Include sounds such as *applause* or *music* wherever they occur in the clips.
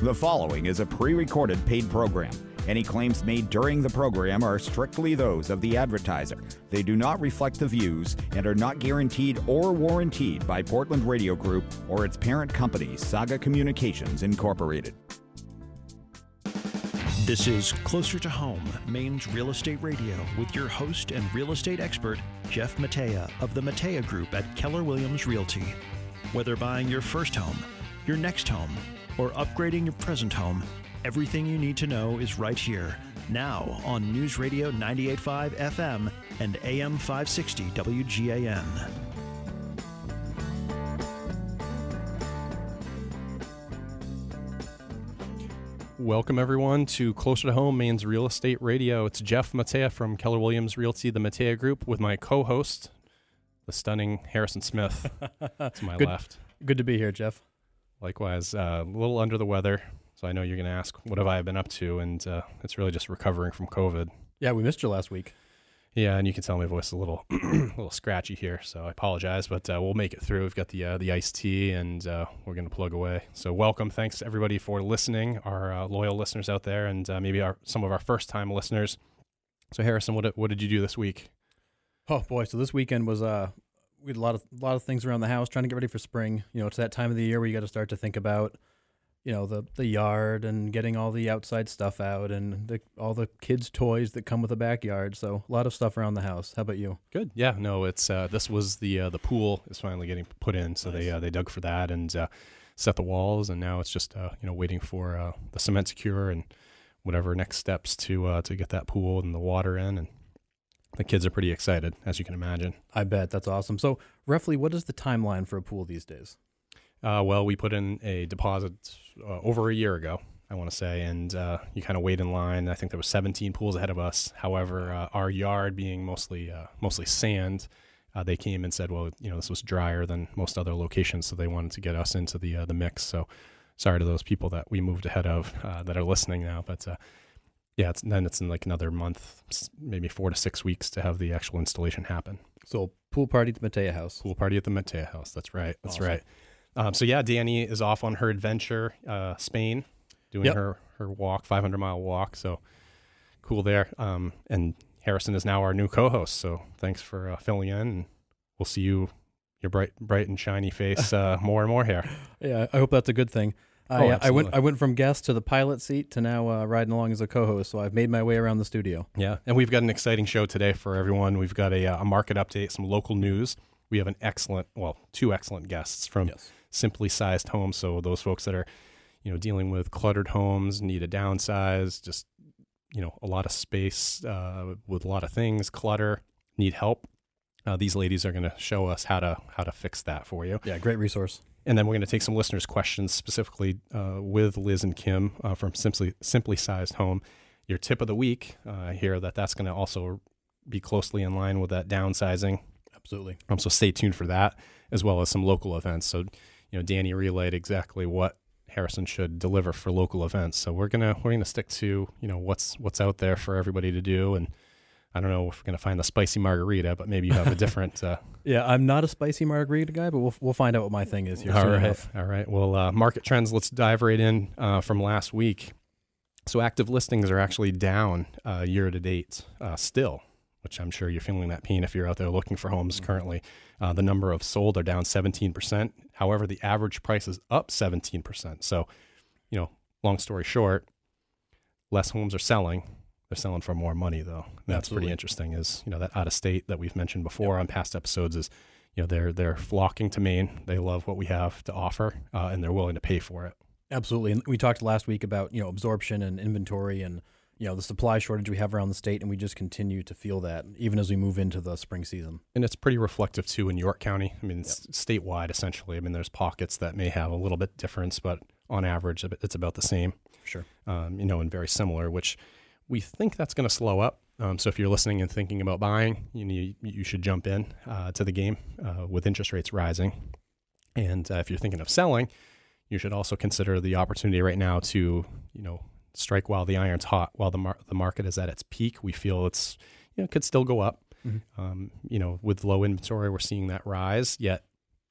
The following is a pre recorded paid program. Any claims made during the program are strictly those of the advertiser. They do not reflect the views and are not guaranteed or warranted by Portland Radio Group or its parent company, Saga Communications Incorporated. This is Closer to Home, Maine's Real Estate Radio, with your host and real estate expert, Jeff Matea of the Matea Group at Keller Williams Realty. Whether buying your first home, your next home, or upgrading your present home, everything you need to know is right here. Now on News Radio 985 FM and AM 560 WGAN. Welcome, everyone, to Closer to Home, Maine's Real Estate Radio. It's Jeff Matea from Keller Williams Realty, the Matea Group, with my co host, the stunning Harrison Smith *laughs* to my Good. left. Good to be here, Jeff. Likewise, uh, a little under the weather. So I know you're going to ask, what have I been up to? And uh, it's really just recovering from COVID. Yeah, we missed you last week. Yeah, and you can tell my voice is a little, *clears throat* a little scratchy here, so I apologize, but uh, we'll make it through. We've got the uh, the iced tea, and uh, we're going to plug away. So welcome, thanks everybody for listening, our uh, loyal listeners out there, and uh, maybe our some of our first time listeners. So Harrison, what did- what did you do this week? Oh boy, so this weekend was uh we had a lot of a lot of things around the house trying to get ready for spring. You know, it's that time of the year where you got to start to think about you know the the yard and getting all the outside stuff out and the, all the kids' toys that come with a backyard. So a lot of stuff around the house. How about you? Good. Yeah. No, it's uh, this was the uh, the pool is finally getting put in, so they uh, they dug for that and uh, set the walls, and now it's just uh, you know waiting for uh, the cement secure and whatever next steps to uh, to get that pool and the water in, and the kids are pretty excited, as you can imagine. I bet that's awesome. So roughly, what is the timeline for a pool these days? Uh, well, we put in a deposit uh, over a year ago, I want to say, and uh, you kind of wait in line. I think there was 17 pools ahead of us. However, uh, our yard being mostly uh, mostly sand, uh, they came and said, well, you know, this was drier than most other locations, so they wanted to get us into the uh, the mix. So, sorry to those people that we moved ahead of uh, that are listening now, but. Yeah, it's, then it's in like another month, maybe four to six weeks to have the actual installation happen. So pool party at the Matea house. Pool party at the Matea house. That's right. That's Awesome. right. Um, so yeah, Danny is off on her adventure, uh, Spain, doing Yep. her her walk, 500 mile walk. So cool there. Um, and Harrison is now our new co-host. So thanks for uh, filling in, and we'll see you, your bright bright and shiny *laughs* face, uh, more and more here. Yeah, I hope that's a good thing. I, Oh, uh, I went absolutely. I went from guest to the pilot seat to now uh, riding along as a co-host. So I've made my way around the studio. Yeah, and we've got an exciting show today for everyone. We've got a, uh, a market update, some local news. We have an excellent, well, two excellent guests from Yes. simply sized homes. So those folks that are, you know, dealing with cluttered homes, need a downsize, just you know, a lot of space uh, with a lot of things, clutter, need help. Uh, these ladies are going to show us how to how to fix that for you, Yeah, great resource. And then we're going to take some listeners' questions specifically uh, with Liz and Kim uh, from Simply Simply Sized Home. Your tip of the week uh, here that that's going to also be closely in line with that downsizing Absolutely. um, so stay tuned for that, as well as some local events. So, you know, Danny relayed exactly what Harrison should deliver for local events. So we're gonna we're gonna stick to you know what's what's out there for everybody to do. And I don't know if we're gonna find the spicy margarita, but maybe you have a *laughs* different. Uh, Yeah, I'm not a spicy margarita guy, but we'll we'll find out what my thing is here all right, enough. all right. Well, uh, market trends. Let's dive right in uh, from last week. So active listings are actually down uh, year to date uh, still, which I'm sure you're feeling that pain if you're out there looking for homes currently. Uh, the number of sold are down 17%. However, the average price is up 17%. So, you know, long story short, less homes are selling. They're selling for more money, though. And that's Absolutely. pretty interesting. Is you know that out of state that we've mentioned before on past episodes is, you know, they're they're flocking to Maine. They love what we have to offer, uh, and they're willing to pay for it. Absolutely. And we talked last week about, you know, absorption and inventory and, you know, the supply shortage we have around the state and we just continue to feel that even as we move into the spring season. And it's pretty reflective too in York County. I mean, it's statewide essentially. I mean, there's pockets that may have a little bit difference, but on average, it's about the same. Sure. um, you know, and very similar, which we think that's going to slow up. Um, so if you're listening and thinking about buying, you know, you should jump in uh, to the game uh, with interest rates rising. And uh, if you're thinking of selling, you should also consider the opportunity right now to, you know, strike while the iron's hot, while the mar- the market is at its peak. We feel it's, you know, could still go up. Mhm. Um, you know, with low inventory, we're seeing that rise. Yet,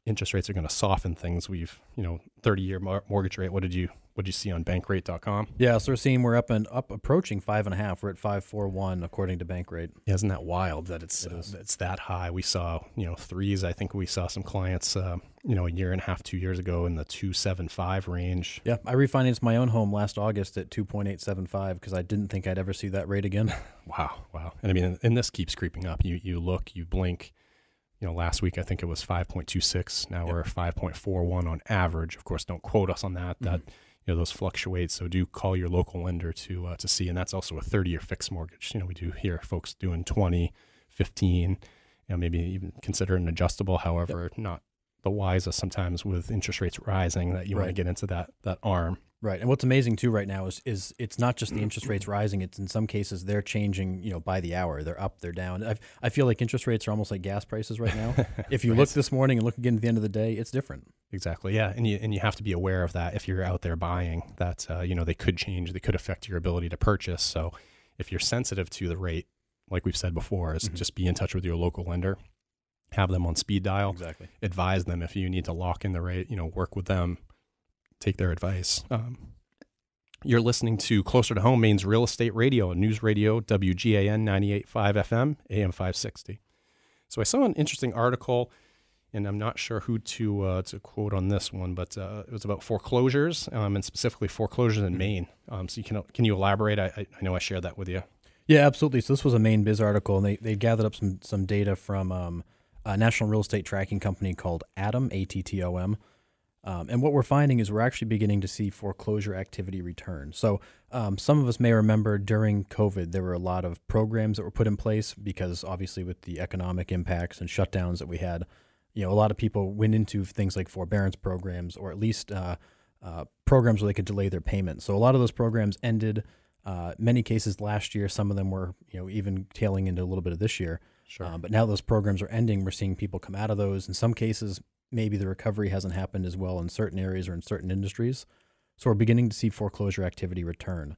interest rates are going to soften things. We've, you know, 30 year mortgage rate. What did you what did you see on bankrate.com? Yeah, so we're seeing we're up and up approaching five and a half. We're at five four one according to Bankrate. Yeah, isn't that wild that it's it uh, it's that high? We saw you know threes. I think we saw some clients uh, you know a year and a half, two years ago in the two seven five range. Yeah, I refinanced my own home last August at two point eight seven five because I didn't think I'd ever see that rate again. *laughs* wow, wow. And I mean, and this keeps creeping up. You you look, you blink you know, last week I think it was 5.26. Now yep. we're 5.41 on average. Of course, don't quote us on that. That mm-hmm you know those fluctuate. So do call your local lender to uh, to see, and that's also a 30 year fixed mortgage. You know, we do hear folks doing 20, 15, you know, maybe even consider an adjustable. However, yep. not the wisest sometimes with interest rates rising that you right. want to get into that that arm. Right. And what's amazing too right now is is it's not just the interest rates *clears throat* rising, it's in some cases they're changing, you know, by the hour. They're up, they're down. I I feel like interest rates are almost like gas prices right now. *laughs* if you right. look this morning and look again at the end of the day, it's different. Exactly. Yeah. And you and you have to be aware of that if you're out there buying that uh, you know, they could change, they could affect your ability to purchase. So if you're sensitive to the rate, like we've said before, is mm-hmm. just be in touch with your local lender. Have them on speed dial. Exactly. Advise them if you need to lock in the rate, you know, work with them, take their advice. Um, you're listening to Closer to Home, Maine's Real Estate Radio, News Radio, WGAN 98.5 FM, AM 560. So I saw an interesting article, and I'm not sure who to uh, to quote on this one, but uh, it was about foreclosures, um, and specifically foreclosures in Maine. Um, so you can can you elaborate? I, I know I shared that with you. Yeah, absolutely. So this was a Mainebiz article, and they, they gathered up some some data from um, a national real estate tracking company called ATTOM A T T O M. Um, and what we're finding is we're actually beginning to see foreclosure activity return. So, um, some of us may remember during COVID, there were a lot of programs that were put in place because obviously, with the economic impacts and shutdowns that we had, you know, a lot of people went into things like forbearance programs or at least uh, uh, programs where they could delay their payments. So, a lot of those programs ended. Uh, many cases last year, some of them were, you know, even tailing into a little bit of this year. Sure. Um, but now those programs are ending. We're seeing people come out of those. In some cases, maybe the recovery hasn't happened as well in certain areas or in certain industries. So we're beginning to see foreclosure activity return.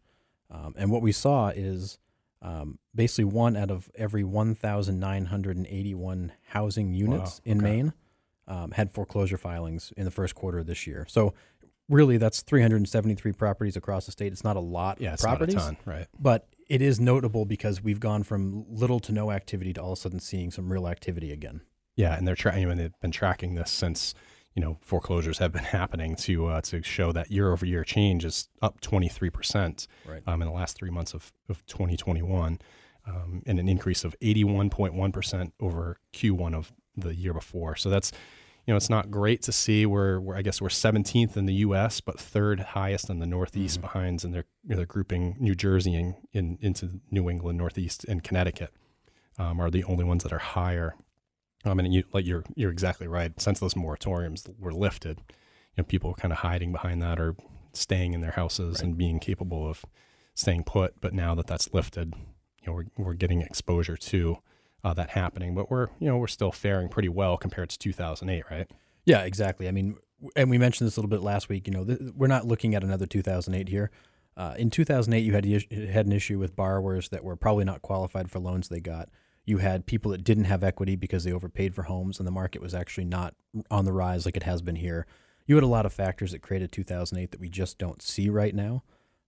Um, and what we saw is um, basically one out of every 1,981 housing units wow. in okay. Maine um, had foreclosure filings in the first quarter of this year. So really, that's 373 properties across the state. It's not a lot yeah, of properties, ton, right? But it is notable because we've gone from little to no activity to all of a sudden seeing some real activity again. Yeah, and they're trying. Mean, they've been tracking this since you know foreclosures have been *laughs* happening to uh, to show that year over year change is up 23 percent right. um, in the last three months of, of 2021, um, and an increase of 81.1 percent over Q1 of the year before. So that's you know it's not great to see. We're, we're I guess we're 17th in the U.S., but third highest in the Northeast, mm-hmm. behind, and they're they're grouping New Jersey in, in, into New England, Northeast, and Connecticut um, are the only ones that are higher I mean, you like you're you're exactly right. Since those moratoriums were lifted, you know, people were kind of hiding behind that or staying in their houses right. and being capable of staying put. But now that that's lifted, you know, we're we're getting exposure to uh, that happening. But we're you know we're still faring pretty well compared to 2008, right? Yeah, exactly. I mean, and we mentioned this a little bit last week. You know, th- we're not looking at another 2008 here. Uh, in 2008, you had had an issue with borrowers that were probably not qualified for loans they got. You had people that didn't have equity because they overpaid for homes and the market was actually not on the rise like it has been here. You had a lot of factors that created 2008 that we just don't see right now.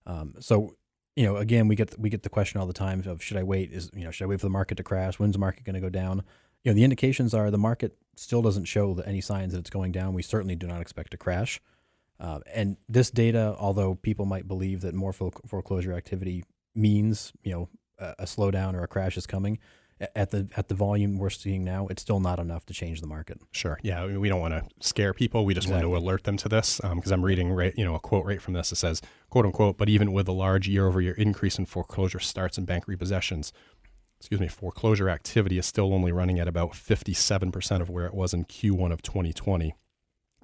Um, so, you know, again, we get we get the question all the time of should I wait? Is you know should I wait for the market to crash? When's the market going to go down? You know, the indications are the market still doesn't show any signs that it's going down. We certainly do not expect to crash. Uh, and this data, although people might believe that more foreclosure activity means you know a, a slowdown or a crash is coming, at the at the volume we're seeing now, it's still not enough to change the market. Sure. Yeah. I mean, we don't want to scare people. We just exactly. want to alert them to this because um, I'm reading right, you know, a quote right from this. It says, "quote unquote," but even with a large year-over-year increase in foreclosure starts and bank repossessions, excuse me, foreclosure activity is still only running at about 57% of where it was in Q1 of 2020,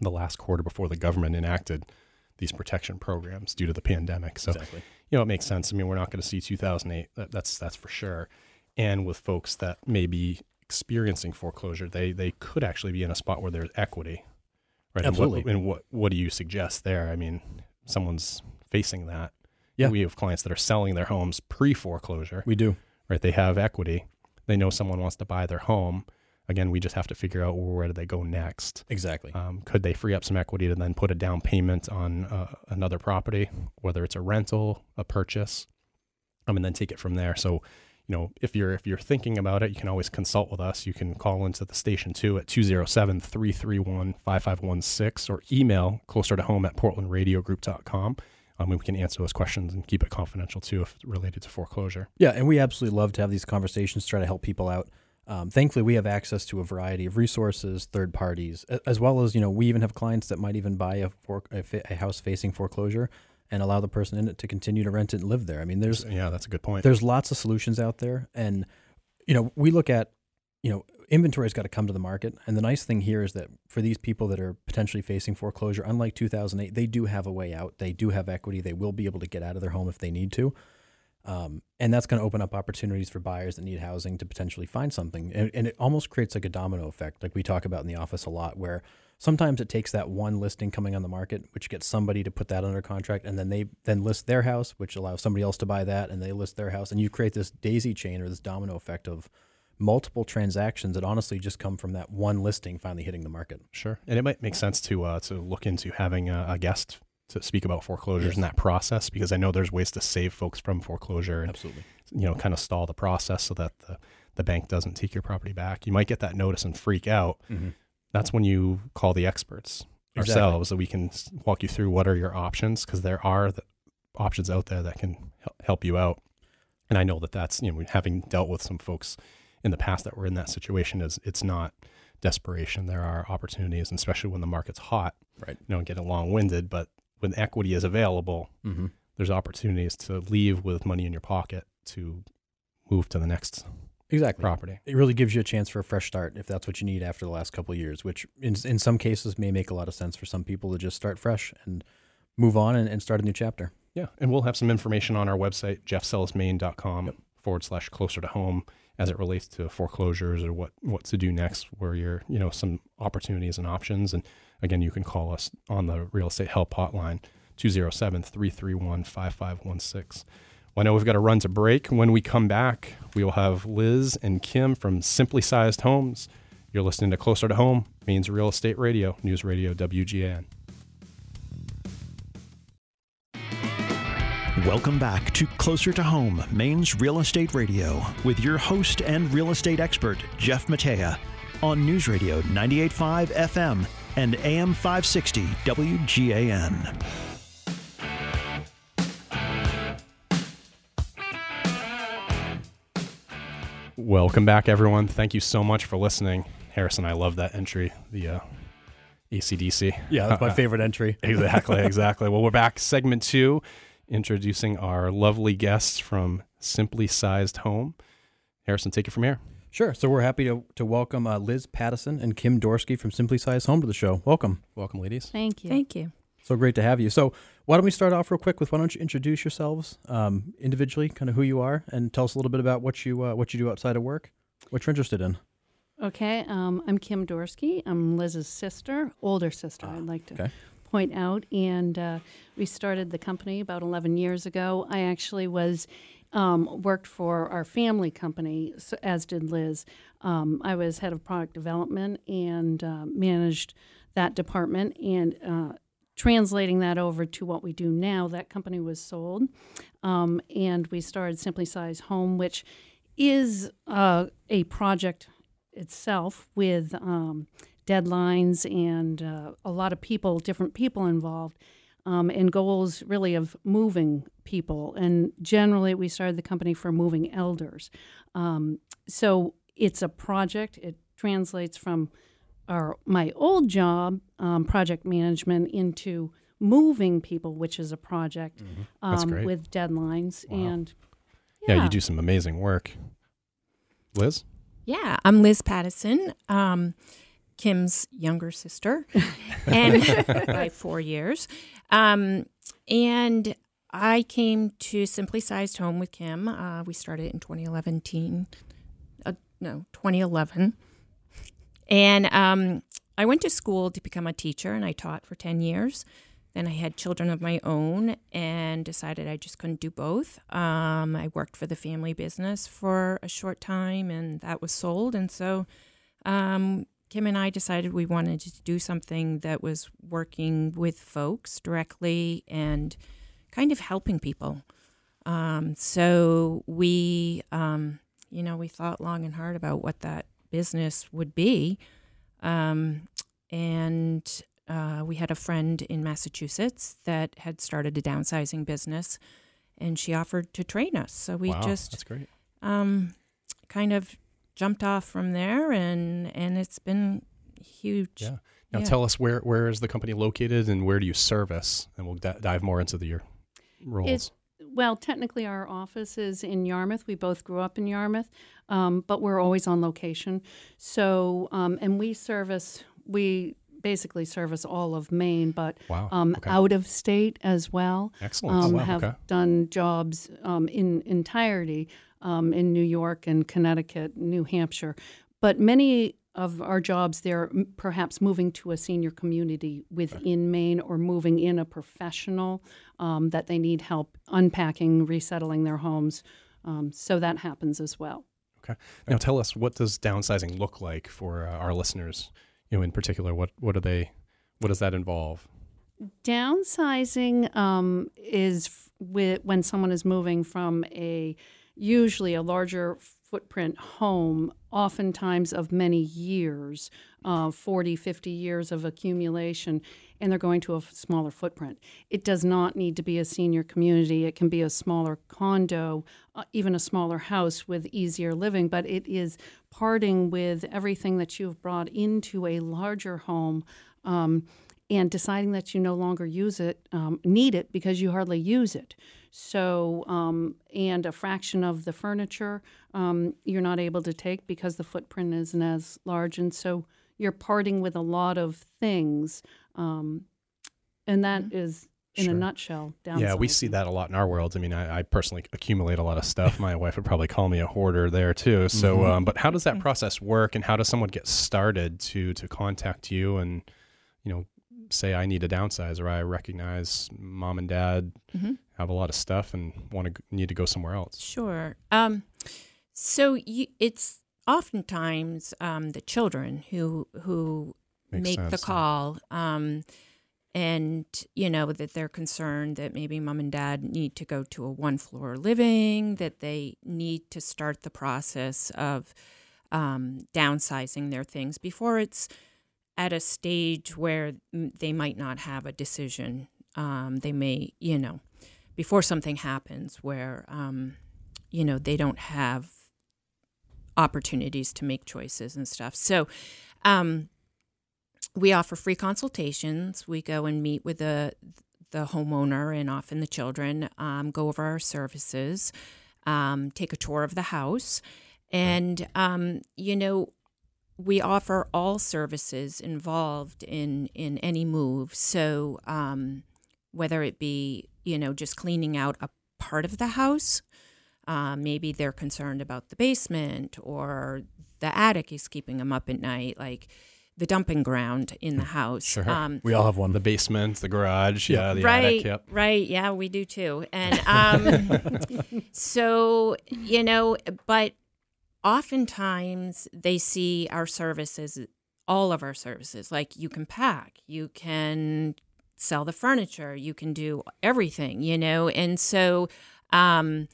the last quarter before the government enacted these protection programs due to the pandemic. So, exactly. you know, it makes sense. I mean, we're not going to see 2008. That, that's that's for sure and with folks that may be experiencing foreclosure, they they could actually be in a spot where there's equity, right? Absolutely. And what, and what what do you suggest there? I mean, someone's facing that. Yeah. We have clients that are selling their homes pre foreclosure. We do. Right. They have equity. They know someone wants to buy their home. Again, we just have to figure out where do they go next. Exactly. Um, could they free up some equity to then put a down payment on uh, another property, whether it's a rental, a purchase, um, and then take it from there? So, you know, if you're if you're thinking about it, you can always consult with us. You can call into the station too at 207-331-5516 or email closer to home at portlandradiogroup.com. Um, we can answer those questions and keep it confidential too if related to foreclosure. Yeah, and we absolutely love to have these conversations, try to help people out. Um, thankfully, we have access to a variety of resources, third parties, as well as you know we even have clients that might even buy a, for, a, a house facing foreclosure and allow the person in it to continue to rent it and live there. I mean, there's yeah, that's a good point. There's lots of solutions out there, and you know we look at you know inventory's got to come to the market, and the nice thing here is that for these people that are potentially facing foreclosure, unlike 2008, they do have a way out. They do have equity. They will be able to get out of their home if they need to. Um, and that's going to open up opportunities for buyers that need housing to potentially find something. And, and, it almost creates like a domino effect, like we talk about in the office a lot, where sometimes it takes that one listing coming on the market, which gets somebody to put that under contract, and then they then list their house, which allows somebody else to buy that, and they list their house, and you create this daisy chain or this domino effect of multiple transactions that honestly just come from that one listing finally hitting the market. Sure, and it might make sense to uh, to look into having a, a guest to speak about foreclosures yes. and that process because I know there's ways to save folks from foreclosure and Absolutely. you know kind of stall the process so that the the bank doesn't take your property back. You might get that notice and freak out. Mm-hmm. That's when you call the experts exactly. ourselves so we can walk you through what are your options because there are the options out there that can help you out. And I know that that's you know having dealt with some folks in the past that were in that situation is it's not desperation. There are opportunities, and especially when the market's hot. Right. You know, getting long winded, but when equity is available, mm-hmm. there's opportunities to leave with money in your pocket to move to the next exactly property. It really gives you a chance for a fresh start if that's what you need after the last couple of years, which in in some cases may make a lot of sense for some people to just start fresh and move on and, and start a new chapter. Yeah, and we'll have some information on our website, jeffsellismaine.com yep. forward slash closer to home as it relates to foreclosures or what, what to do next, where you're, you know, some opportunities and options. And Again, you can call us on the real estate help hotline, 207 331 5516. I know we've got to run to break. When we come back, we will have Liz and Kim from Simply Sized Homes. You're listening to Closer to Home, Maine's Real Estate Radio, News Radio WGAN. Welcome back to Closer to Home, Maine's Real Estate Radio, with your host and real estate expert, Jeff Matea, on News Radio 985 FM and AM 560 WGAN. Welcome back, everyone. Thank you so much for listening. Harrison, I love that entry, the uh, AC/DC. Yeah, that's my favorite entry. *laughs* exactly, exactly. Well, we're back, segment two, introducing our lovely guests from Simply Sized Home. Harrison, take it from here. Sure. So we're happy to, to welcome uh, Liz Pattison and Kim Dorsky from Simply Sized Home to the show. Welcome. Welcome, ladies. Thank you. Thank you. So great to have you. So why don't we start off real quick with why don't you introduce yourselves um, individually, kind of who you are, and tell us a little bit about what you uh, what you do outside of work, what you're interested in. Okay. Um, I'm Kim Dorsky. I'm Liz's sister, older sister. I'd like to okay. point out, and uh, we started the company about 11 years ago. I actually was um, worked for our family company, as did Liz. Um, I was head of product development and uh, managed that department. And uh, translating that over to what we do now, that company was sold. Um, and we started Simply Sized Home, which is uh, a project itself with um, deadlines and uh, a lot of people, different people involved um, and goals really of moving people. And generally, we started the company for moving elders. Um, so it's a project. It translates from our my old job, um, project management, into moving people, which is a project mm-hmm. with deadlines. Wow. And yeah. yeah. you do some amazing work. Liz? Yeah, I'm Liz Pattison. Um, Kim's younger sister, *laughs* and by four years. Um, and I came to Simply Sized Home with Kim. Uh, we started in 2011, uh, no, 2011. And um, I went to school to become a teacher, and I taught for 10 years. Then I had children of my own and decided I just couldn't do both. Um, I worked for the family business for a short time, and that was sold. And so um, Kim and I decided we wanted to do something that was working with folks directly and kind of helping people. Um, so we, um, you know, we thought long and hard about what that business would be. Um, and uh, we had a friend in Massachusetts that had started a downsizing business, and she offered to train us. So we wow, just that's great. Um, kind of jumped off from there, and and it's been huge. Yeah. Now yeah. tell us where where is the company located and where do you service, and we'll d- dive more into the your roles. It's, well, technically, our office is in Yarmouth. We both grew up in Yarmouth, um, but we're always on location. So, um, and we service we basically service all of Maine, but wow. um, okay. out of state as well. Excellent. Um, wow. Have okay. done jobs um, in entirety um, in New York and Connecticut, New Hampshire, but many of our jobs they're perhaps moving to a senior community within right. Maine or moving in a professional um, that they need help unpacking, resettling their homes. Um, so that happens as well. Okay. Now tell us what does downsizing look like for uh, our listeners? You know, in particular, what what do they, what does that involve? Downsizing um, is f- with, when someone is moving from a usually a larger footprint home, oftentimes of many years, uh, 40, 50 years of accumulation, and they're going to a smaller footprint. It does not need to be a senior community. It can be a smaller condo, uh, even a smaller house with easier living, but it is parting with everything that you've brought into a larger home. Um, and deciding that you no longer use it, um, need it because you hardly use it. So, um, and a fraction of the furniture um, you're not able to take because the footprint isn't as large. And so you're parting with a lot of things. Um, and that mm-hmm. is, in sure. a nutshell, downsizing. Yeah, we see that a lot in our world. I mean, I, I, personally accumulate a lot of stuff. My wife would probably call me a hoarder there too. So, mm-hmm. Um, but how does that process work, and how does someone get started to to contact you and you know say I need to downsize or I recognize mom and dad mm-hmm. have a lot of stuff and want to need to go somewhere else? Sure. Um, so you, it's oftentimes um, the children who who Makes make sense. the call. Um, and you know that they're concerned that maybe mom and dad need to go to a one floor living that they need to start the process of um, downsizing their things before it's at a stage where they might not have a decision. Um, they may, you know, before something happens where, um, you know, they don't have opportunities to make choices and stuff. So, um, we offer free consultations. We go and meet with the the homeowner and often the children. Um, go over our services, um, take a tour of the house, and um, you know we offer all services involved in in any move. So um, whether it be you know just cleaning out a part of the house, uh, maybe they're concerned about the basement or the attic is keeping them up at night, like the dumping ground in the house. Sure. Um, we all have one. The basement, the garage, yeah, the right, attic, yep. Right, yeah, we do too. And um, *laughs* so, you know, but oftentimes they see our services, all of our services, like you can pack, you can sell the furniture, you can do everything, you know, and so um,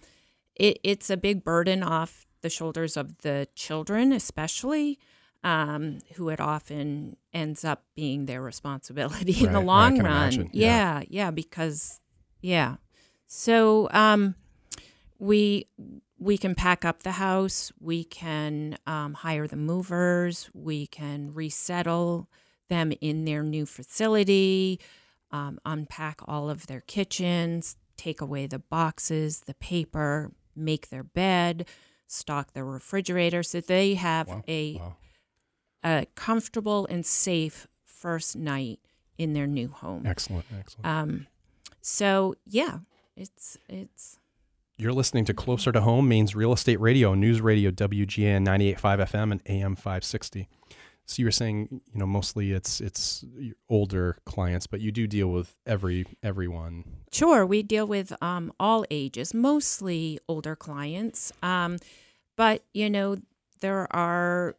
it, it's a big burden off the shoulders of the children, especially. Um, who it often ends up being their responsibility right, in the long run. Yeah. yeah, yeah, because yeah. So um, we we can pack up the house, we can um, hire the movers, we can resettle them in their new facility, um, unpack all of their kitchens, take away the boxes, the paper, make their bed, stock their refrigerator so they have wow. a wow. a comfortable and safe first night in their new home. Excellent, excellent. Um, so yeah, it's it's you're listening to Closer to Home, Maine's Real Estate Radio, News Radio WGAN 98.5 FM and AM 560. So you were saying, you know, mostly it's it's older clients, but you do deal with every everyone. Sure, we deal with um, all ages, mostly older clients. Um, but you know, there are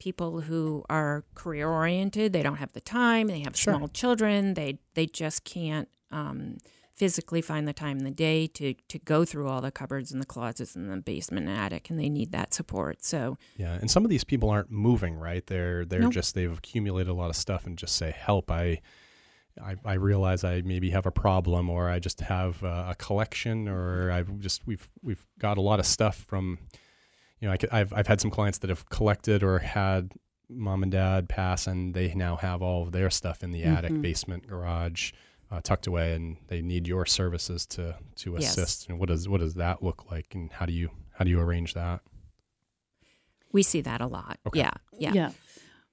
people who are career oriented. They don't have the time. They have sure. small children. They they just can't um, physically find the time in the day to to go through all the cupboards and the closets and the basement and attic, and they need that support. So yeah, and some of these people aren't moving, right? They're they're nope. just they've accumulated a lot of stuff and just say, "Help! I." I, I realize I maybe have a problem, or I just have uh, a collection, or I've just we've we've got a lot of stuff from, you know, I have I've had some clients that have collected or had mom and dad pass, and they now have all of their stuff in the mm-hmm. attic, basement, garage, uh, tucked away, and they need your services to to assist. Yes. And what does what does that look like, and how do you how do you arrange that? We see that a lot. Okay. Yeah, yeah, yeah.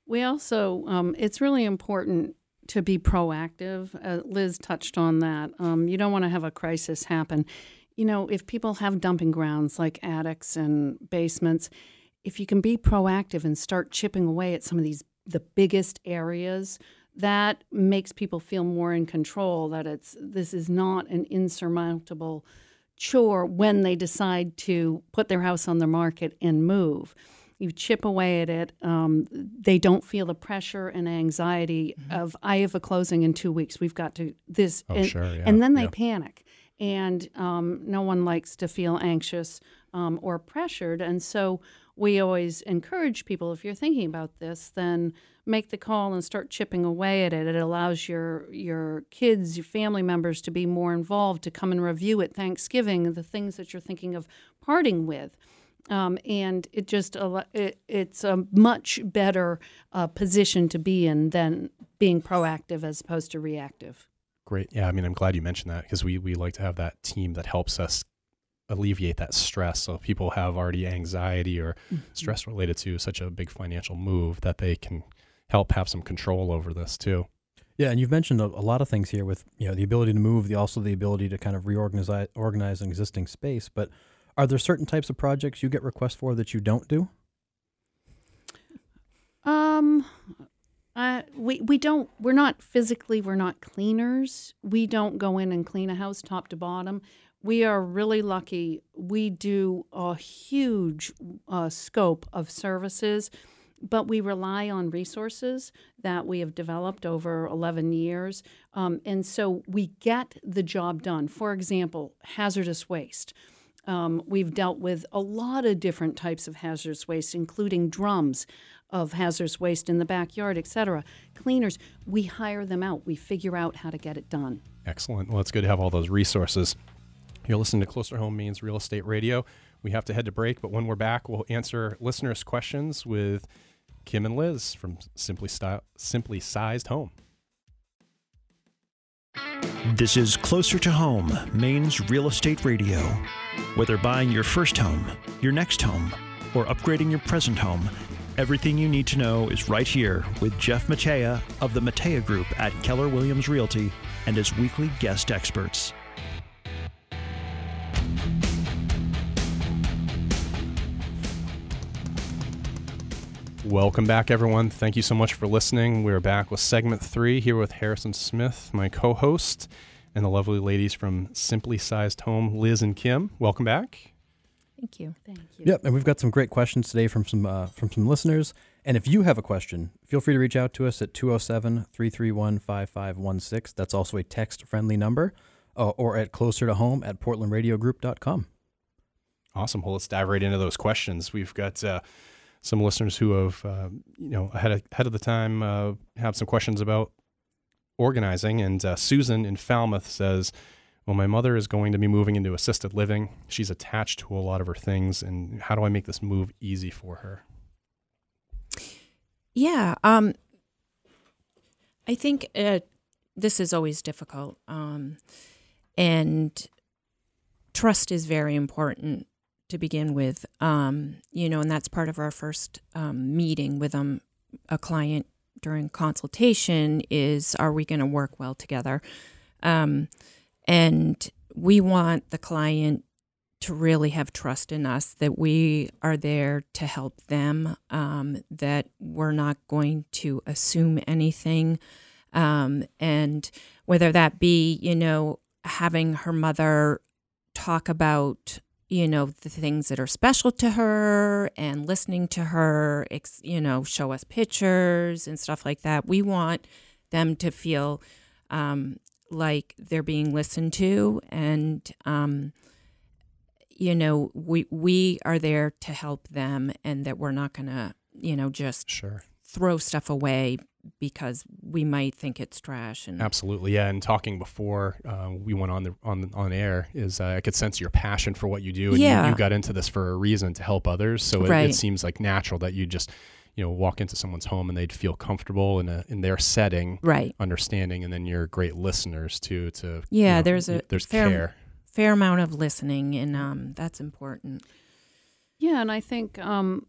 We also um, it's really important to be proactive. Uh, Liz touched on that. Um, you don't want to have a crisis happen. You know, if people have dumping grounds like attics and basements, if you can be proactive and start chipping away at some of these the biggest areas that makes people feel more in control that it's this is not an insurmountable chore when they decide to put their house on the market and move you chip away at it um, they don't feel the pressure and anxiety mm-hmm. of i have a closing in two weeks we've got to this oh, and, sure, yeah. and then they yeah. panic and um, no one likes to feel anxious um, or pressured and so we always encourage people if you're thinking about this then make the call and start chipping away at it. It allows your your kids, your family members to be more involved, to come and review at Thanksgiving the things that you're thinking of parting with. Um, and it just it, it's a much better uh, position to be in than being proactive as opposed to reactive. Great. Yeah, I mean, I'm glad you mentioned that because we we like to have that team that helps us alleviate that stress. So if people have already anxiety or mm-hmm. stress related to such a big financial move that they can help have some control over this too. Yeah, and you've mentioned a, a, lot of things here with you know the ability to move, the also the ability to kind of reorganize organize an existing space. But are there certain types of projects you get requests for that you don't do? Um, uh, we we don't. We're not physically. We're not cleaners. We don't go in and clean a house top to bottom. We are really lucky. We do a huge uh, scope of services but we rely on resources that we have developed over 11 years. Um, and so we get the job done. For example, hazardous waste. Um, we've dealt with a lot of different types of hazardous waste, including drums of hazardous waste in the backyard, et cetera. Cleaners, we hire them out. We figure out how to get it done. Excellent. Well, it's good to have all those resources. You're listening to Closer Home Means Real Estate Radio. We have to head to break, but when we're back, we'll answer listeners' questions with Kim and Liz from Simply, Style, Simply Sized Home. This is Closer to Home, Maine's Real Estate Radio. Whether buying your first home, your next home, or upgrading your present home, everything you need to know is right here with Jeff Matea of the Matea Group at Keller Williams Realty and his weekly guest experts. Welcome back, everyone. Thank you so much for listening. We're back with segment three here with Harrison Smith, my co host, and the lovely ladies from Simply Sized Home, Liz and Kim. Welcome back. Thank you. Thank you. Yep, and we've got some great questions today from some uh, from some listeners. And if you have a question, feel free to reach out to us at 207 331 5516. That's also a text friendly number, uh, or at closer to home at portlandradiogroup.com. Awesome. Well, let's dive right into those questions. We've got. Uh, some listeners who have, uh, you know, ahead of, ahead of the time uh, have some questions about organizing. And uh, Susan in Falmouth says, well, my mother is going to be moving into assisted living. She's attached to a lot of her things. And how do I make this move easy for her? Yeah. Um, I think uh, this is always difficult. Um, and trust is very important to begin with, um, you know, and that's part of our first um, meeting with um, a client during consultation is are we going to work well together? Um, and we want the client to really have trust in us that we are there to help them, um, that we're not going to assume anything. Um, and whether that be, you know, having her mother talk about you know, the things that are special to her and listening to her, you know, show us pictures and stuff like that. We want them to feel um, like they're being listened to and, um, you know, we we are there to help them, and that we're not going to, you know, just sure throw stuff away because we might think it's trash and absolutely yeah and talking before uh, we went on the on on air is uh, i could sense your passion for what you do and yeah. you, you, got into this for a reason to help others so it, right. it, seems like natural that you just you know walk into someone's home and they'd feel comfortable in a in their setting right understanding and then you're great listeners too to yeah you know, there's a there's fair, care fair amount of listening and um that's important yeah and i think um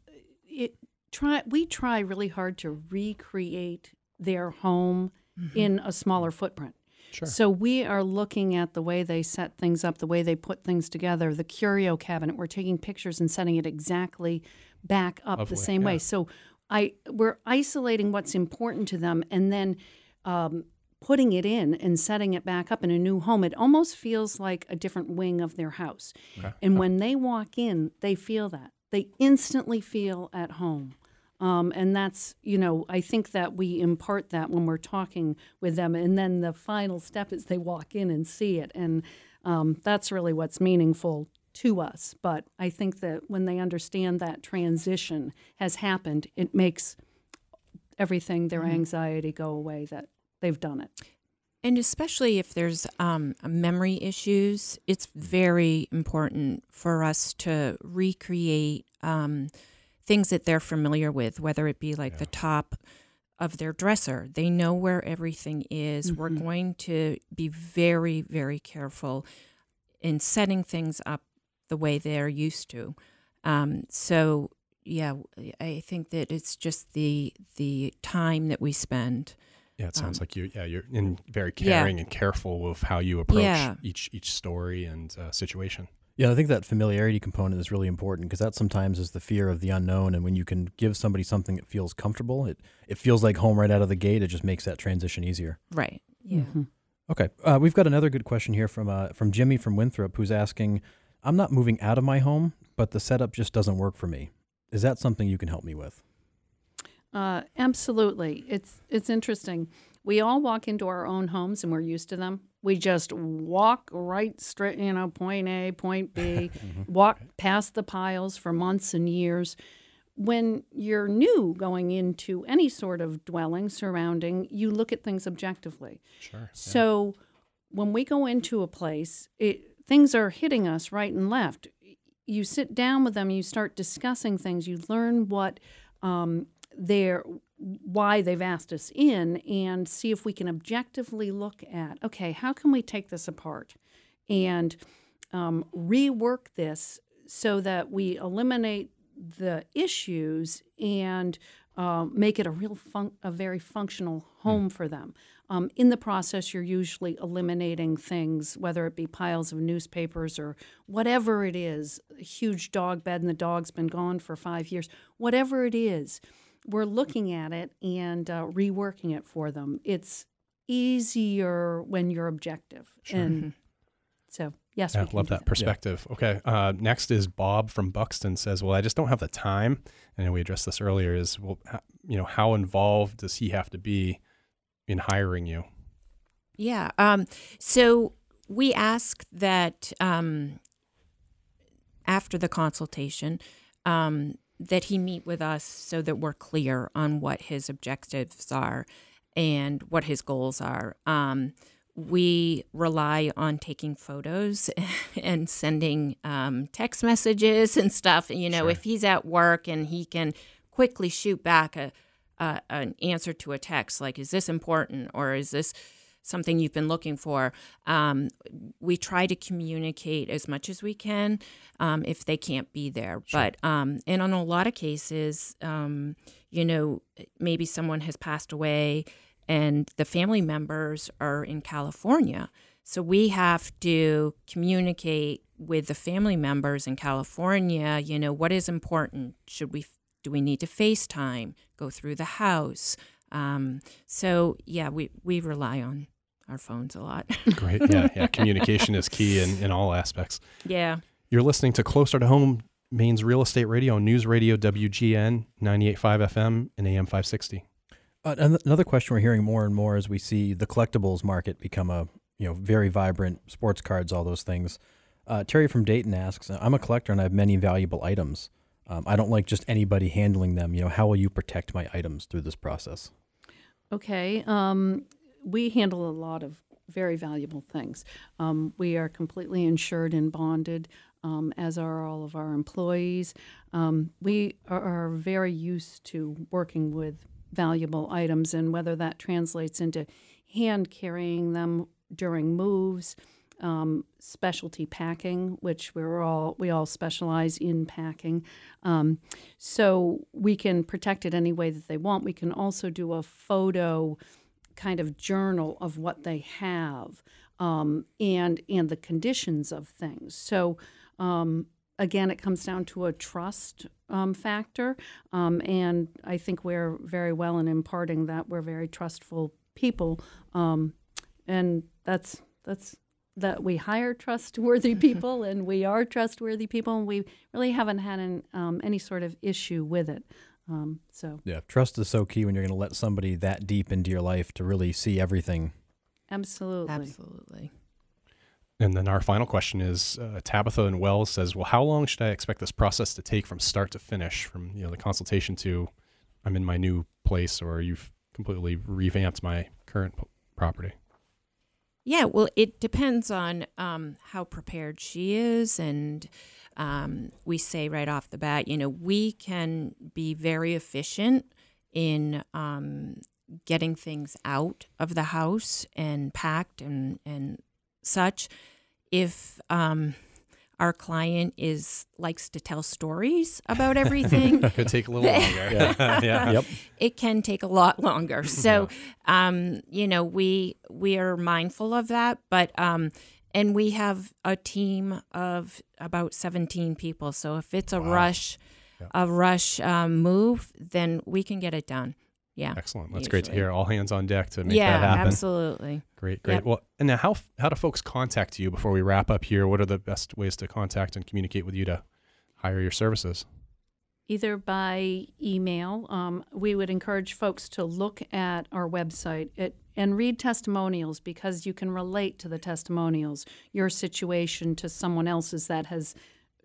it try we try really hard to recreate their home mm-hmm. in a smaller footprint. Sure. So we are looking at the way they set things up, the way they put things together, the curio cabinet. We're taking pictures and setting it exactly back up Lovely. the same yeah. way. So I we're isolating what's important to them and then um, putting it in and setting it back up in a new home. It almost feels like a different wing of their house. Okay. And when they walk in, they feel that. They instantly feel at home. Um, and that's, you know, I think that we impart that when we're talking with them. And then the final step is they walk in and see it. And um, that's really what's meaningful to us. But I think that when they understand that transition has happened, it makes everything, their mm-hmm. anxiety go away that they've done it. And especially if there's um, memory issues, it's very important for us to recreate. Things that they're familiar with, whether it be like yeah. the top of their dresser. They know where everything is. Mm-hmm. We're going to be very, very careful in setting things up the way they're used to. Um, so, yeah, I think that it's just the the time that we spend. Yeah, it sounds um, like you. Yeah, you're in very caring yeah. and careful with how you approach yeah. each each story and uh, situation. Yeah, I think that familiarity component is really important because that sometimes is the fear of the unknown. And when you can give somebody something that feels comfortable, it, it feels like home right out of the gate. It just makes that transition easier. Right. Yeah. Mm-hmm. Okay. Uh, we've got another good question here from uh, from Jimmy from Winthrop who's asking I'm not moving out of my home, but the setup just doesn't work for me. Is that something you can help me with? Uh, absolutely. It's it's interesting. We all walk into our own homes and we're used to them. We just walk right straight, you know, point A, point B, *laughs* walk past the piles for months and years. When you're new going into any sort of dwelling surrounding, you look at things objectively. Sure. So yeah. when we go into a place, it, things are hitting us right and left. You sit down with them, you start discussing things, you learn what um, their why they've asked us in and see if we can objectively look at okay, how can we take this apart and um, rework this so that we eliminate the issues and uh, make it a real fun- a very functional home mm. for them. Um, in the process, you're usually eliminating things, whether it be piles of newspapers or whatever it is, a huge dog bed and the dog's been gone for five years, whatever it is we're looking at it and uh, reworking it for them. It's easier when you're objective. Sure. And mm-hmm. so, yes, yeah, love that, that, perspective. Yeah. Okay. Uh, next is Bob from Buxton says, "Well, I just don't have the time." And we addressed this earlier. Is well, you know, how involved does he have to be in hiring you? Yeah. Um, so we ask that um, after the consultation. Um, that he meet with us so that we're clear on what his objectives are and what his goals are. Um, we rely on taking photos *laughs* and sending um, text messages and stuff. You know, sure. if he's at work and he can quickly shoot back a, a, an answer to a text, like, "Is this important?" or "Is this?" Something you've been looking for. Um, we try to communicate as much as we can um, if they can't be there. Sure. But um, and on a lot of cases, um, you know, maybe someone has passed away and the family members are in California. So we have to communicate with the family members in California, you know, what is important? Should we do we need to FaceTime, go through the house? Um, so yeah, we we rely on our phones a lot. *laughs* Great, yeah, yeah. *laughs* Communication is key in in all aspects. Yeah. You're listening to Closer to Home, Maine's Real Estate Radio, News Radio WGAN 98.5 FM and AM 560. Uh, another question we're hearing more and more as we see the collectibles market become a you know very vibrant sports cards, all those things. Uh, Terry from Dayton asks, "I'm a collector and I have many valuable items. Um, I don't like just anybody handling them. You know, how will you protect my items through this process?" Okay, um, we handle a lot of very valuable things. Um, we are completely insured and bonded, um, as are all of our employees. Um, we are, are very used to working with valuable items, and whether that translates into hand carrying them during moves, um, specialty packing, which we're all we all specialize in packing. Um, so we can protect it any way that they want. We can also do a photo kind of journal of what they have um, and and the conditions of things. So um, again, it comes down to a trust um, factor, um, and I think we're very well in imparting that we're very trustful people, um, and that's that's that we hire trustworthy people *laughs* and we are trustworthy people and we really haven't had an, um, any sort of issue with it um, so yeah, trust is so key when you're going to let somebody that deep into your life to really see everything. Absolutely, absolutely. And then our final question is uh, Tabitha and Wells says, "Well, how long should I expect this process to take from start to finish, from you know the consultation to I'm in my new place, or you've completely revamped my current p- property?" Yeah, well, it depends on um, how prepared she is and um, we say right off the bat, you know, we can be very efficient in um, getting things out of the house and packed and, and such. If um, our client is likes to tell stories about everything, It *laughs* could take a little longer. *laughs* yeah. *laughs* yeah. Yep. It can take a lot longer. So, yeah. um, you know, we we are mindful of that, but um, and we have a team of about 17 people so if it's a wow. rush yeah. a rush um, move then we can get it done yeah excellent that's usually. great to hear all hands on deck to make yeah, that happen absolutely great great yep. well and now how how do folks contact you before we wrap up here what are the best ways to contact and communicate with you to hire your services either by email. Um, we would encourage folks to look at our website at, and read testimonials because you can relate to the testimonials, your situation to someone else's that has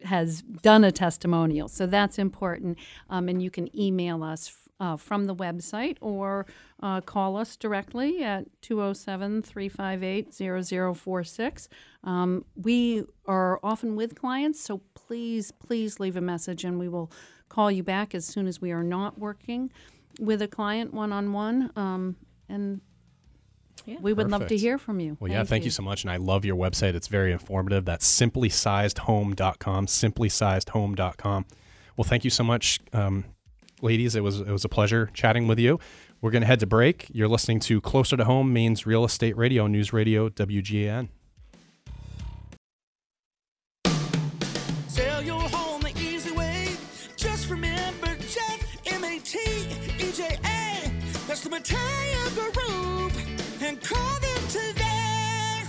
has done a testimonial. So that's important. Um, and you can email us uh, from the website or uh, call us directly at 207 358 0046. Um, we are often with clients, so please, please leave a message and we will call you back as soon as we are not working with a client one on one. And yeah. we would Perfect. love to hear from you. Well, thank yeah, thank you. you. so much. And I love your website. It's very informative. That's simplysizedhome.com, simplysizedhome.com. Well, thank you so much, um, ladies. It was, it was a pleasure chatting with you. We're going to head to break. You're listening to Closer to Home, Maine's Real Estate Radio, News Radio, WGAN. the Mateja Group and call them today.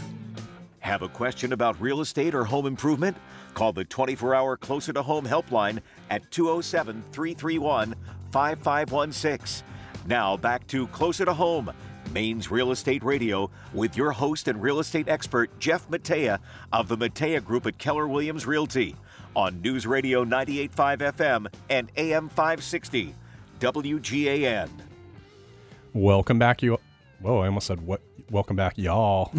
Have a question about real estate or home improvement? Call the 24 hour Closer to Home helpline at 207 331 5516. Now back to Closer to Home, Maine's Real Estate Radio, with your host and real estate expert, Jeff Mateja of the Mateja Group at Keller Williams Realty on News Radio 985 FM and AM 560, WGAN. Welcome back, you. Whoa, I almost said what? Welcome back, y'all.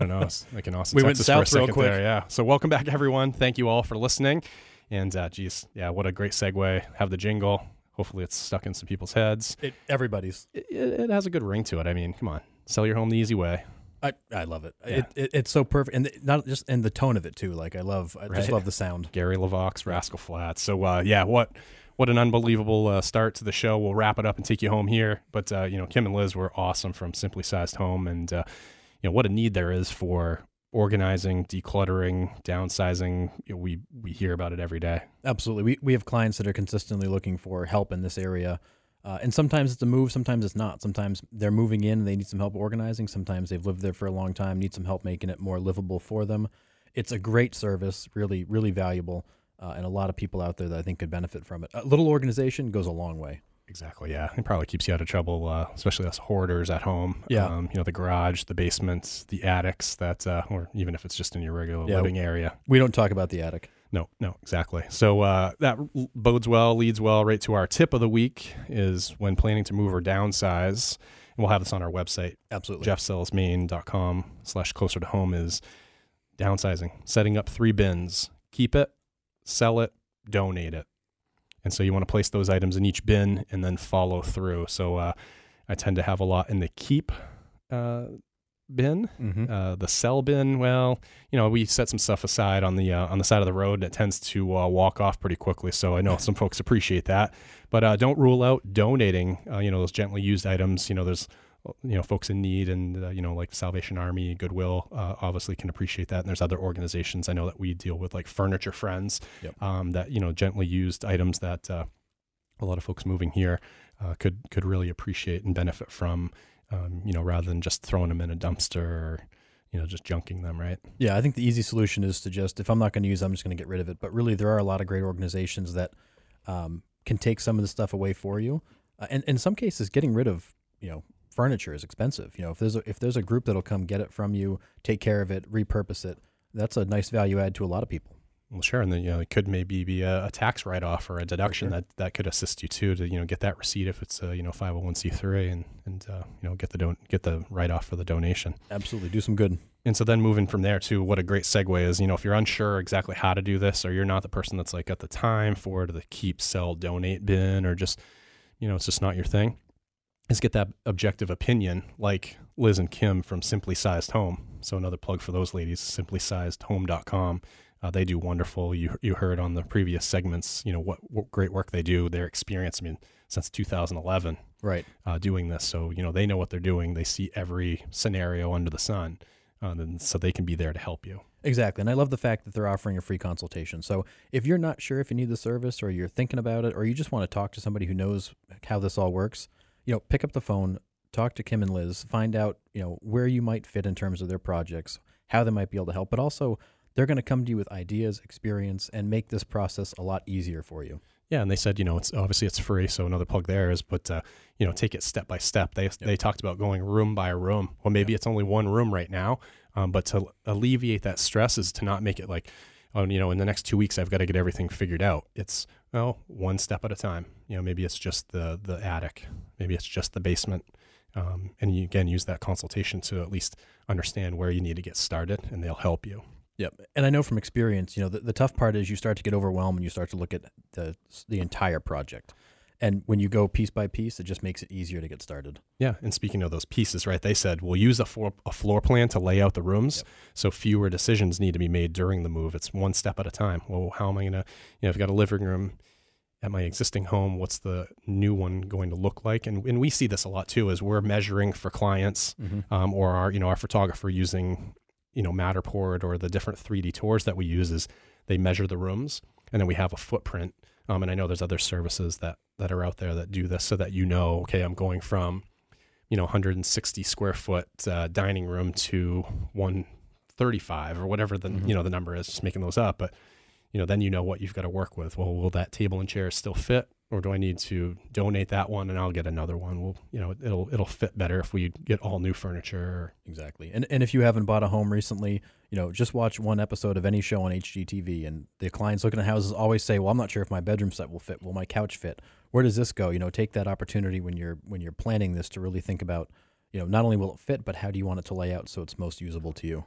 I know. I can also we went south for a real quick. There, yeah. So welcome back, everyone. Thank you all for listening. And uh, geez, yeah, what a great segue. Have the jingle. Hopefully, it's stuck in some people's heads. It, everybody's. It, it, it, has a good ring to it. I mean, come on, sell your home the easy way. I, I love it. Yeah. it, it's so perfect, and the, not just and the tone of it too. Like I love, I right. just love the sound. Gary LeVox, Rascal Flatts. So uh, yeah, what what an unbelievable uh, start to the show. We'll wrap it up and take you home here. But uh, you know, Kim and Liz were awesome from Simply Sized Home, and uh, you know what a need there is for organizing, decluttering, downsizing. You know, we we hear about it every day. Absolutely, we we have clients that are consistently looking for help in this area. Uh, and sometimes it's a move, sometimes it's not. Sometimes they're moving in, and they need some help organizing. Sometimes they've lived there for a long time, need some help making it more livable for them it's a great service, really, really valuable, uh, and a lot of people out there that I think could benefit from it. A little organization goes a long way. Exactly. Yeah, it probably keeps you out of trouble, uh, especially us hoarders at home. Yeah. Um, you know, the garage, the basements, the attics. That, uh, or even if it's just in your regular Yeah. living area. We don't talk about the attic. No, no, exactly. So uh, that bodes well, leads well right to our tip of the week is when planning to move or downsize. And we'll have this on our website, Absolutely. jeffsellsmaine.com slash closer to home is downsizing, setting up three bins, keep it, sell it, donate it. And so you want to place those items in each bin and then follow through. So uh, I tend to have a lot in the keep uh, bin. Mm-hmm. Uh, the sell bin, well, you know, we set some stuff aside on the uh, on the side of the road, that tends to uh, walk off pretty quickly. So I know some folks appreciate that, but uh, don't rule out donating. Uh, you know, those gently used items. You know, there's you know folks in need, and uh, you know, like Salvation Army, Goodwill, uh, obviously can appreciate that. And there's other organizations I know that we deal with, like Furniture Friends, Yep. um, that you know gently used items that uh, a lot of folks moving here uh, could could really appreciate and benefit from. Um, you know, rather than just throwing them in a dumpster or you know just junking them, right? Yeah, I think the easy solution is to just, if I'm not going to use it, I'm just going to get rid of it. But really, there are a lot of great organizations that um, can take some of the stuff away for you. Uh, and in some cases, getting rid of, you know, furniture is expensive. You know, if there's a, if there's a group that'll come get it from you, take care of it, repurpose it, that's a nice value add to a lot of people. Well, sure, and then you know it could maybe be a, a tax write-off or a deduction sure. that that could assist you too to you know get that receipt if it's a you know 501c3 and and uh, you know get the don- get the write-off for the donation. Absolutely, do some good. And so then moving from there to what a great segue is, you know, if you're unsure exactly how to do this, or you're not the person that's like at the time for the keep, sell, donate bin, or just, you know, it's just not your thing, is get that objective opinion like Liz and Kim from Simply Sized Home. So another plug for those ladies, simplysizedhome.com. Uh, they do wonderful. You you heard on the previous segments, you know what, what great work they do. Their experience, I mean, since 2011, Right. uh, doing this. So, you know, they know what they're doing. They see every scenario under the sun. Uh, and so they can be there to help you. Exactly. And I love the fact that they're offering a free consultation. So if you're not sure if you need the service or you're thinking about it or you just want to talk to somebody who knows how this all works, you know, pick up the phone, talk to Kim and Liz, find out, you know, where you might fit in terms of their projects, how they might be able to help, but also they're going to come to you with ideas, experience and make this process a lot easier for you. Yeah, and they said, you know, it's obviously it's free, so another plug there is, but uh, you know, take it step by step. They they talked about going room by room. Well, maybe it's only one room right now, um, but to alleviate that stress is to not make it like, oh, you know, in the next two weeks I've got to get everything figured out. It's well, one step at a time. You know, maybe it's just the the attic, maybe it's just the basement, um, and you again use that consultation to at least understand where you need to get started, and they'll help you. Yep. And I know from experience, you know, the, the tough part is you start to get overwhelmed and you start to look at the the entire project. And when you go piece by piece, it just makes it easier to get started. Yeah, and speaking of those pieces, right? They said we'll use a floor, a floor plan to lay out the rooms, Yep. so fewer decisions need to be made during the move. It's one step at a time. Well, how am I gonna? You know, I've got a living room at my existing home. What's the new one going to look like? And and we see this a lot too, as we're measuring for clients, um, or our you know our photographer using you know Matterport or the different 3D tours that we use is they measure the rooms, and then we have a footprint. Um, and I know there's other services that that are out there that do this, so that you know, okay, I'm going from you know 160 square foot uh, dining room to 135 or whatever the Mhm. you know the number is just making those up but you know then you know what you've got to work with well will that table and chair still fit or do i need to donate that one and i'll get another one well you know it'll it'll fit better if we get all new furniture Exactly. And and if you haven't bought a home recently, you know, just watch one episode of any show on HGTV and the clients looking at houses always say, "Well, I'm not sure if my bedroom set will fit. Will my couch fit? Where does this go?" You know, take that opportunity when you're when you're planning this to really think about, you know, not only will it fit, but how do you want it to lay out so it's most usable to you.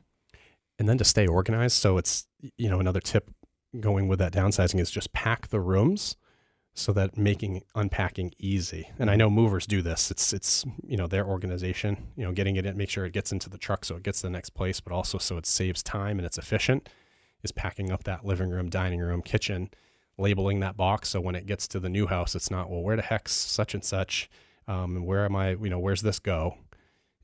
and then to stay organized so it's you know another tip going with that downsizing is just pack the rooms so that making unpacking easy. And i know movers do this. It's it's you know their organization you know getting it in make sure it gets into the truck so it gets to the next place but also so it saves time and it's efficient is packing up that living room dining room kitchen labeling that box. So when it gets to the new house it's not well where the heck's such and such? Um, and where am i you know where's this go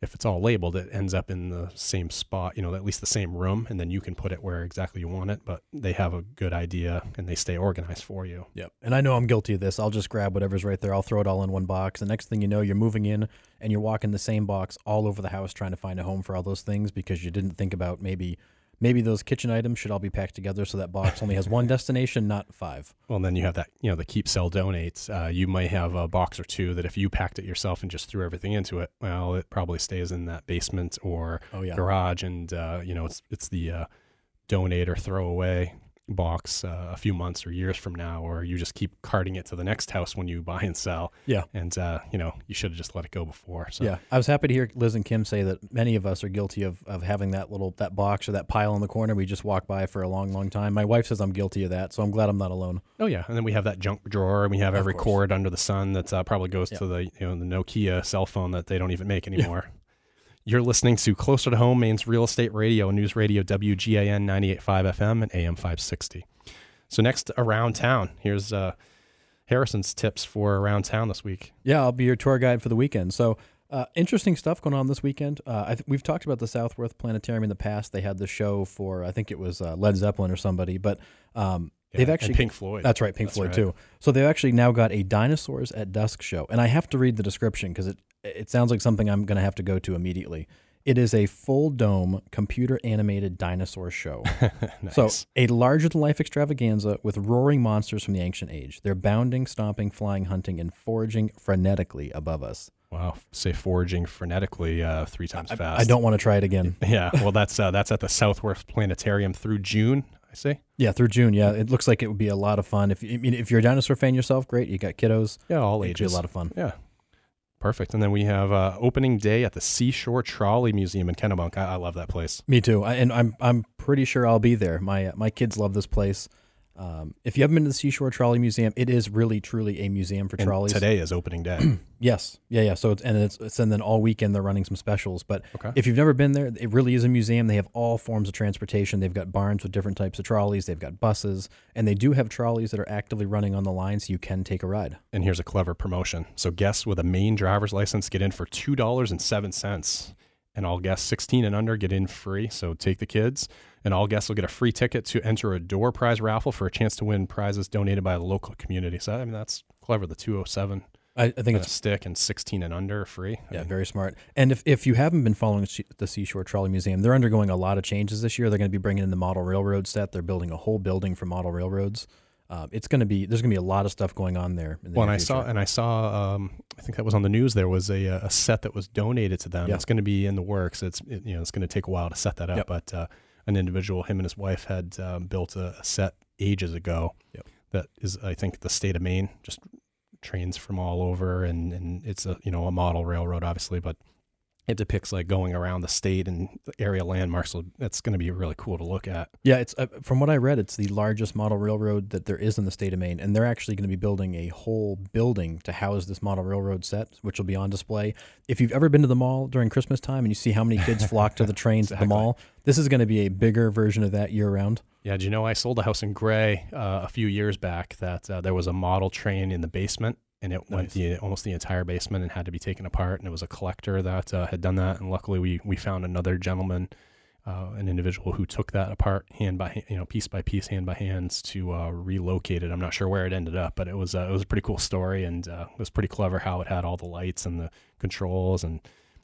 if it's all labeled, it ends up in the same spot, you know, at least the same room, and then you can put it where exactly you want it. But they have a good idea and they stay organized for you. Yep. And I know I'm guilty of this. I'll just grab whatever's right there. I'll throw it all in one box. The next thing you know, you're moving in and you're walking the same box all over the house trying to find a home for all those things because you didn't think about maybe maybe those kitchen items should all be packed together so that box only has one *laughs* destination, not five. Well, then you have that, you know, the keep, sell, donate. Uh, you might have a box or two that if you packed it yourself and just threw everything into it, well, it probably stays in that basement or oh, yeah. garage, and uh, you know, it's it's the uh, donate or throw away box uh, a few months or years from now, or you just keep carting it to the next house when you buy and sell. Yeah. And, uh, you know, you should have just let it go before. So. Yeah. I was happy to hear Liz and Kim say that many of us are guilty of, of having that little, that box or that pile in the corner we just walk by for a long, long time. My wife says I'm guilty of that. So I'm glad I'm not alone. Oh, yeah. And then we have that junk drawer and we have every cord under the sun that uh, probably goes to the, you know, the Nokia cell phone that they don't even make anymore. Yeah. You're listening to Closer to Home, Maine's Real Estate Radio, News Radio WGAN 98.5 FM and AM 560. So next around town, here's uh, Harrison's tips for around town this week. Yeah, I'll be your tour guide for the weekend. So uh, interesting stuff going on this weekend. Uh, th- we've talked about the Southworth Planetarium in the past. They had the show for I think it was uh, Led Zeppelin or somebody, but um, yeah, they've actually Pink Floyd. That's right, Pink that's Floyd right. too. So they've actually now got a Dinosaurs at Dusk show, and I have to read the description because it it sounds like something I'm going to have to go to immediately. It is a full dome computer animated dinosaur show. *laughs* nice. So, a larger than life extravaganza with roaring monsters from the ancient age. They're bounding, stomping, flying, hunting, and foraging frenetically above us. Wow, say foraging frenetically uh, three times I, fast. I don't want to try it again. *laughs* yeah, well, that's uh, that's at the Southworth Planetarium through June. I see. Yeah, through June. Yeah, it looks like it would be a lot of fun. If I mean, if you're a dinosaur fan yourself, great. You got kiddos. Yeah, all ages. a lot of fun. Yeah, Perfect. And then we have uh, opening day at the Seashore Trolley Museum in Kennebunk. I, I love that place. Me too. I, and I'm I'm pretty sure I'll be there. My my kids love this place. Um, if you haven't been to the Seashore Trolley Museum, it is really truly a museum for and trolleys. Today is opening day. *clears throat* yes, yeah, yeah. So it's and it's, it's and then all weekend they're running some specials. But okay. if you've never been there, it really is a museum. They have all forms of transportation. They've got barns with different types of trolleys. They've got buses, and they do have trolleys that are actively running on the line, so you can take a ride. And here's a clever promotion. So guests with a Maine driver's license get in for two dollars and seven cents, and all guests 16 and under get in free. So take the kids and all guests will get a free ticket to enter a door prize raffle for a chance to win prizes donated by the local community. So I mean that's clever. The 207. I, I think it's a stick and 16 and under free. Yeah, I mean, very smart. And if, if you haven't been following the Seashore Trolley Museum, they're undergoing a lot of changes this year. They're going to be bringing in the model railroad set. They're building a whole building for model railroads. Uh, it's going to be there's going to be a lot of stuff going on there. The well, and I saw and I saw um, I think that was on the news. There was a, a set that was donated to them. Yeah. It's going to be in the works. It's it, you know it's going to take a while to set that up, yep. but uh, an individual, him and his wife had um, built a, a, set ages ago. Yep. That is, I think, the state of Maine. Just trains from all over, and and it's a you know a model railroad, obviously, but it depicts like going around the state and the area landmarks. So that's going to be really cool to look at. Yeah, it's uh, from what I read, it's the largest model railroad that there is in the state of Maine, and they're actually going to be building a whole building to house this model railroad set, which will be on display. If you've ever been to the mall during Christmas time and you see how many kids flock to the *laughs* trains exactly. at the mall, this is going to be a bigger version of that year round. Yeah, do you know I sold a house in Gray uh, a few years back that uh, there was a model train in the basement and it nice. went the almost the entire basement and had to be taken apart. And it was a collector that uh, had done that. And luckily, we we found another gentleman, uh, an individual who took that apart hand by hand, you know, piece by piece, hand by hands to uh, relocate it. I'm not sure where it ended up, but it was uh, it was a pretty cool story and uh, it was pretty clever how it had all the lights and the controls and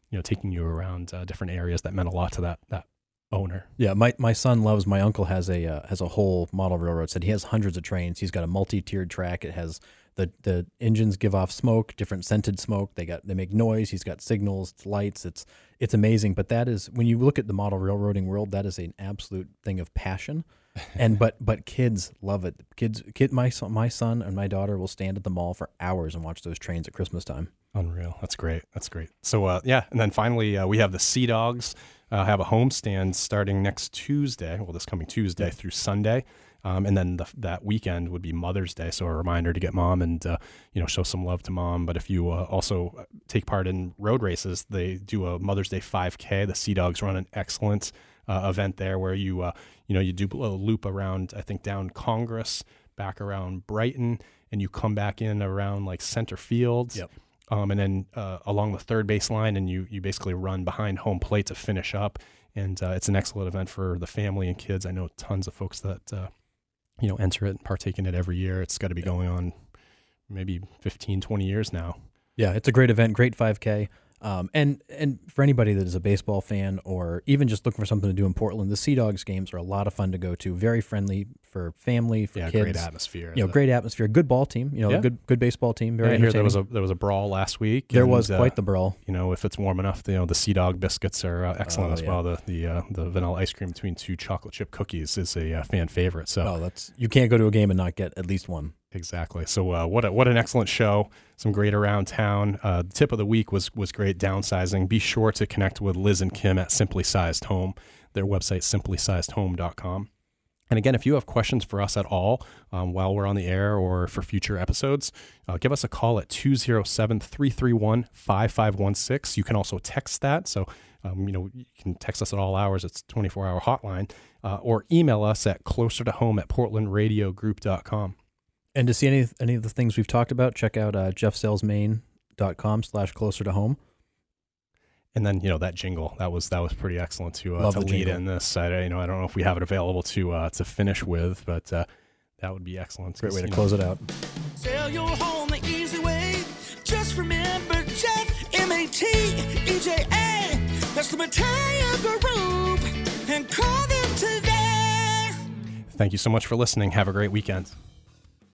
you know taking you around uh, different areas that meant a lot to that that owner. Yeah, my, my son loves. My uncle has a uh, has a whole model railroad set. He has hundreds of trains. He's got a multi tiered track. It has the the engines give off smoke, different scented smoke. They got they make noise. He's got signals, lights. It's it's amazing. But that is when you look at the model railroading world, that is an absolute thing of passion. *laughs* and but but kids love it. Kids, kid, my son, my son and my daughter will stand at the mall for hours and watch those trains at Christmas time. Unreal. That's great. That's great. So uh, yeah, and then finally uh, we have the Sea Dogs uh, have a homestand starting next Tuesday. Well, this coming Tuesday through Sunday. Um, and then the, that weekend would be Mother's Day, so a reminder to get mom and uh, you know show some love to mom. But if you uh, also take part in road races, they do a Mother's Day 5K. The Sea Dogs run an excellent uh, event there where you uh, you know you do a loop around I think down Congress, back around Brighton, and you come back in around like center fields. Yep. Um, and then uh, along the third base line, and you you basically run behind home plate to finish up. And uh, it's an excellent event for the family and kids. I know tons of folks that you know, enter it and partake in it every year. It's got to be going on maybe 15, 20 years now. Yeah, it's a great event, great 5K. Um, and and for anybody that is a baseball fan or even just looking for something to do in Portland, the Sea Dogs games are a lot of fun to go to. Very friendly for family, for yeah, kids. great atmosphere. You know, great atmosphere. Good ball team. You know, Yeah. good good baseball team. Very Yeah, I hear there was a there was a brawl last week. there and, was uh, quite the brawl. you know, if it's warm enough, you know, the Sea Dog biscuits are uh, excellent Oh, as yeah. well. The the uh, the vanilla ice cream between two chocolate chip cookies is a uh, fan favorite. So Oh, that's you can't go to a game and not get at least one. Exactly. So uh, what a, what an excellent show. Some great around town. Uh, the tip of the week was was great downsizing. Be sure to connect with Liz and Kim at Simply Sized Home. Their website simplysizedhome.com. And again, if you have questions for us at all um, while we're on the air or for future episodes, uh, give us a call at 207 331 5516. You can also text that. So, um, you know, you can text us at all hours. It's 24 hour hotline. Uh, or email us at closer to home at portlandradiogroup.com. And to see any any of the things we've talked about, check out uh, jeffsellsmaine.com slash closer to home. And then you know that jingle that was that was pretty excellent to uh, Love to the lead jingle. in this. I, you know I don't know if we have it available to uh, to finish with, but uh, that would be excellent. Great way to know, close it out. Sell your home the easy way. Just remember Jeff, M A T E J A. That's the Mateja Group. And call them today. Thank you so much for listening. Have a great weekend.